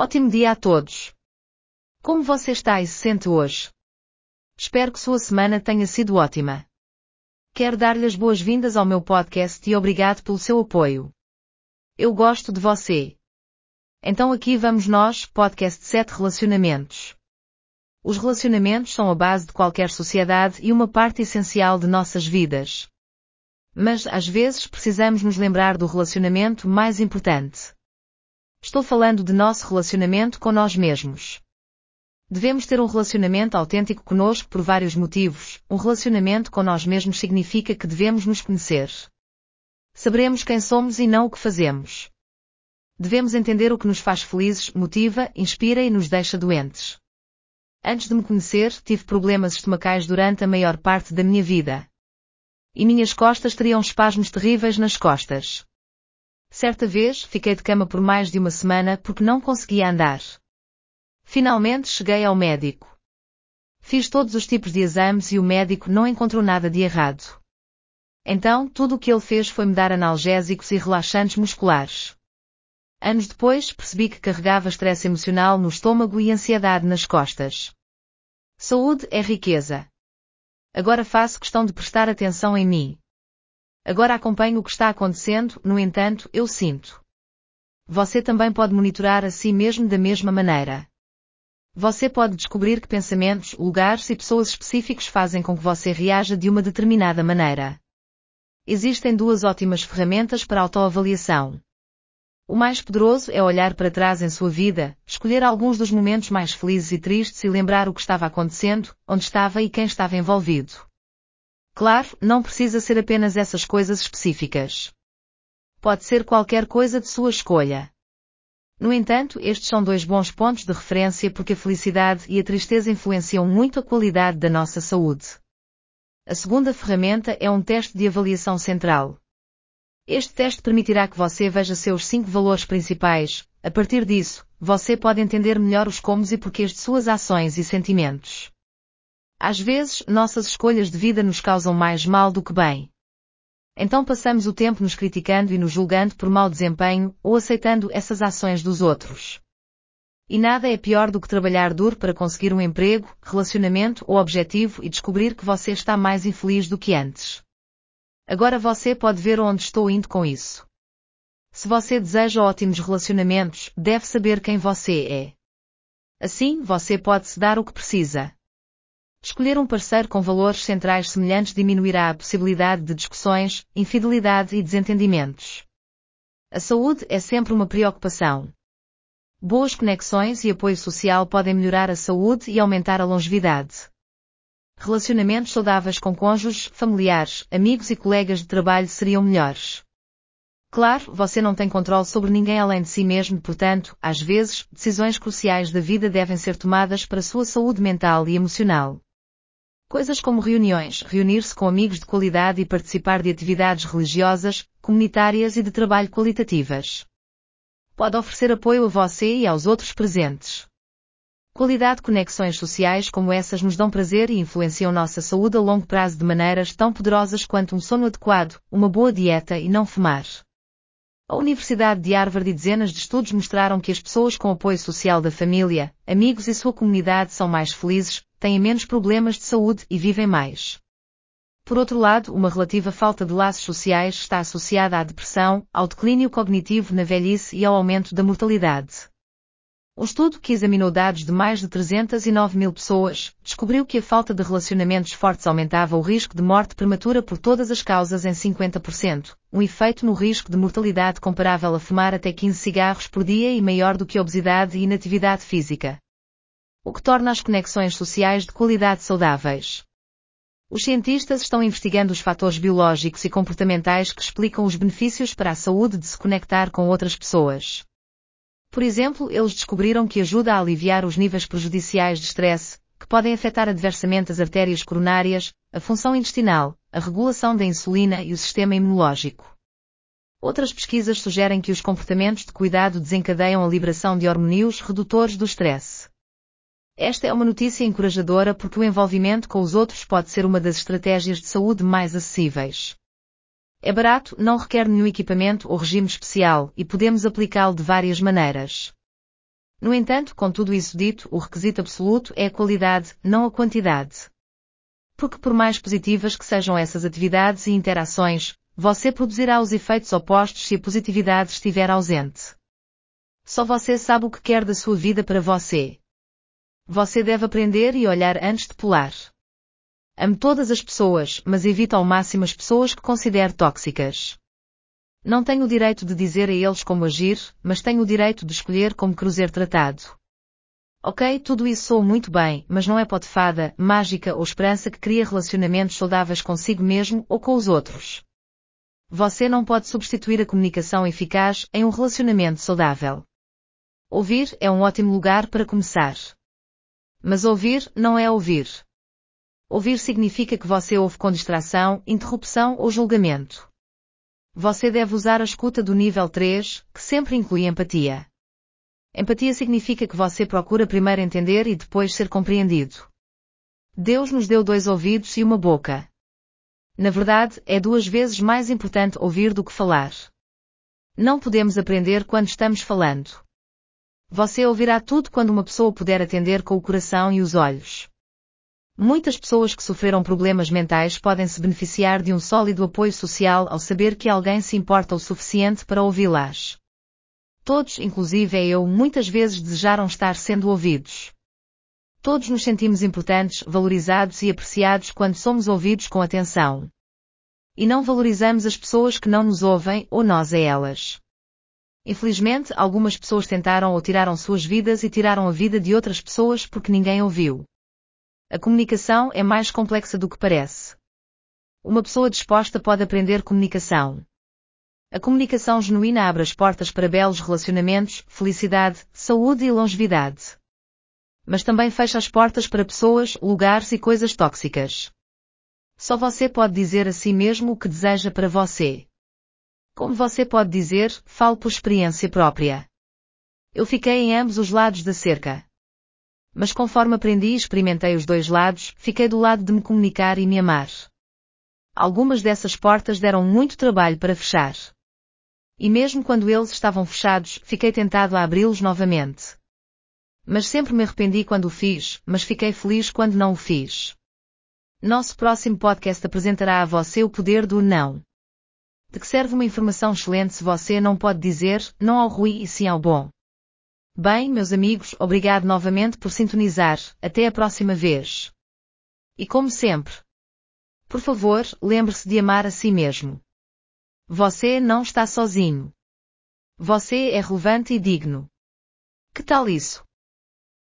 Ótimo dia a todos. Como você está e se sente hoje? Espero que sua semana tenha sido ótima. Quero dar-lhe as boas-vindas ao meu podcast e obrigado pelo seu apoio. Eu gosto de você. Então aqui vamos nós, podcast 7 Relacionamentos. Os relacionamentos são a base de qualquer sociedade e uma parte essencial de nossas vidas. Mas, às vezes, precisamos nos lembrar do relacionamento mais importante. Estou falando de nosso relacionamento com nós mesmos. Devemos ter um relacionamento autêntico conosco por vários motivos. Um relacionamento com nós mesmos significa que devemos nos conhecer. Saberemos quem somos e não o que fazemos. Devemos entender o que nos faz felizes, motiva, inspira e nos deixa doentes. Antes de me conhecer, tive problemas estomacais durante a maior parte da minha vida. E minhas costas teriam espasmos terríveis nas costas. Certa vez, fiquei de cama por mais de uma semana porque não conseguia andar. Finalmente cheguei ao médico. Fiz todos os tipos de exames e o médico não encontrou nada de errado. Então, tudo o que ele fez foi me dar analgésicos e relaxantes musculares. Anos depois, percebi que carregava estresse emocional no estômago e ansiedade nas costas. Saúde é riqueza. Agora faço questão de prestar atenção em mim. Agora acompanho o que está acontecendo, no entanto, eu sinto. Você também pode monitorar a si mesmo da mesma maneira. Você pode descobrir que pensamentos, lugares e pessoas específicos fazem com que você reaja de uma determinada maneira. Existem duas ótimas ferramentas para autoavaliação. O mais poderoso é olhar para trás em sua vida, escolher alguns dos momentos mais felizes e tristes e lembrar o que estava acontecendo, onde estava e quem estava envolvido. Claro, não precisa ser apenas essas coisas específicas. Pode ser qualquer coisa de sua escolha. No entanto, estes são dois bons pontos de referência porque a felicidade e a tristeza influenciam muito a qualidade da nossa saúde. A segunda ferramenta é um teste de avaliação central. Este teste permitirá que você veja seus cinco valores principais. A partir disso, você pode entender melhor os comos e porquês de suas ações e sentimentos. Às vezes, nossas escolhas de vida nos causam mais mal do que bem. Então passamos o tempo nos criticando e nos julgando por mau desempenho ou aceitando essas ações dos outros. E nada é pior do que trabalhar duro para conseguir um emprego, relacionamento ou objetivo e descobrir que você está mais infeliz do que antes. Agora você pode ver onde estou indo com isso. Se você deseja ótimos relacionamentos, deve saber quem você é. Assim, você pode se dar o que precisa. Escolher um parceiro com valores centrais semelhantes diminuirá a possibilidade de discussões, infidelidade e desentendimentos. A saúde é sempre uma preocupação. Boas conexões e apoio social podem melhorar a saúde e aumentar a longevidade. Relacionamentos saudáveis com cônjuges, familiares, amigos e colegas de trabalho seriam melhores. Claro, você não tem controle sobre ninguém além de si mesmo, portanto, às vezes, decisões cruciais da vida devem ser tomadas para sua saúde mental e emocional. Coisas como reuniões, reunir-se com amigos de qualidade e participar de atividades religiosas, comunitárias e de trabalho qualitativas. Pode oferecer apoio a você e aos outros presentes. Qualidade de conexões sociais como essas nos dão prazer e influenciam nossa saúde a longo prazo de maneiras tão poderosas quanto um sono adequado, uma boa dieta e não fumar. A Universidade de Harvard e dezenas de estudos mostraram que as pessoas com apoio social da família, amigos e sua comunidade são mais felizes, têm menos problemas de saúde e vivem mais. Por outro lado, uma relativa falta de laços sociais está associada à depressão, ao declínio cognitivo na velhice e ao aumento da mortalidade. Um estudo que examinou dados de mais de 309 mil pessoas descobriu que a falta de relacionamentos fortes aumentava o risco de morte prematura por todas as causas em 50%, um efeito no risco de mortalidade comparável a fumar até 15 cigarros por dia e maior do que obesidade e inatividade física o que torna as conexões sociais de qualidade saudáveis. Os cientistas estão investigando os fatores biológicos e comportamentais que explicam os benefícios para a saúde de se conectar com outras pessoas. Por exemplo, eles descobriram que ajuda a aliviar os níveis prejudiciais de estresse, que podem afetar adversamente as artérias coronárias, a função intestinal, a regulação da insulina e o sistema imunológico. Outras pesquisas sugerem que os comportamentos de cuidado desencadeiam a liberação de hormônios redutores do estresse. Esta é uma notícia encorajadora porque o envolvimento com os outros pode ser uma das estratégias de saúde mais acessíveis. É barato, não requer nenhum equipamento ou regime especial e podemos aplicá-lo de várias maneiras. No entanto, com tudo isso dito, o requisito absoluto é a qualidade, não a quantidade. Porque por mais positivas que sejam essas atividades e interações, você produzirá os efeitos opostos se a positividade estiver ausente. Só você sabe o que quer da sua vida para você. Você deve aprender e olhar antes de pular. Ame todas as pessoas, mas evite ao máximo as pessoas que considere tóxicas. Não tenho o direito de dizer a eles como agir, mas tenho o direito de escolher como cruzer tratado. Ok, tudo isso sou muito bem, mas não é fada, mágica ou esperança que cria relacionamentos saudáveis consigo mesmo ou com os outros. Você não pode substituir a comunicação eficaz em um relacionamento saudável. Ouvir é um ótimo lugar para começar. Mas ouvir não é ouvir. Ouvir significa que você ouve com distração, interrupção ou julgamento. Você deve usar a escuta do nível 3, que sempre inclui empatia. Empatia significa que você procura primeiro entender e depois ser compreendido. Deus nos deu dois ouvidos e uma boca. Na verdade, é duas vezes mais importante ouvir do que falar. Não podemos aprender quando estamos falando. Você ouvirá tudo quando uma pessoa puder atender com o coração e os olhos. Muitas pessoas que sofreram problemas mentais podem se beneficiar de um sólido apoio social ao saber que alguém se importa o suficiente para ouvi-las. Todos, inclusive eu, muitas vezes desejaram estar sendo ouvidos. Todos nos sentimos importantes, valorizados e apreciados quando somos ouvidos com atenção. E não valorizamos as pessoas que não nos ouvem ou nós a elas. Infelizmente, algumas pessoas tentaram ou tiraram suas vidas e tiraram a vida de outras pessoas porque ninguém ouviu. A comunicação é mais complexa do que parece. Uma pessoa disposta pode aprender comunicação. A comunicação genuína abre as portas para belos relacionamentos, felicidade, saúde e longevidade. Mas também fecha as portas para pessoas, lugares e coisas tóxicas. Só você pode dizer a si mesmo o que deseja para você. Como você pode dizer, falo por experiência própria. Eu fiquei em ambos os lados da cerca mas conforme aprendi e experimentei os dois lados, fiquei do lado de me comunicar e me amar. Algumas dessas portas deram muito trabalho para fechar. E mesmo quando eles estavam fechados, fiquei tentado a abri-los novamente. Mas sempre me arrependi quando o fiz, mas fiquei feliz quando não o fiz. Nosso próximo podcast apresentará a você o poder do não. De que serve uma informação excelente se você não pode dizer não ao ruim e sim ao bom? Bem, meus amigos, obrigado novamente por sintonizar. Até a próxima vez. E como sempre, por favor, lembre-se de amar a si mesmo. Você não está sozinho. Você é relevante e digno. Que tal isso?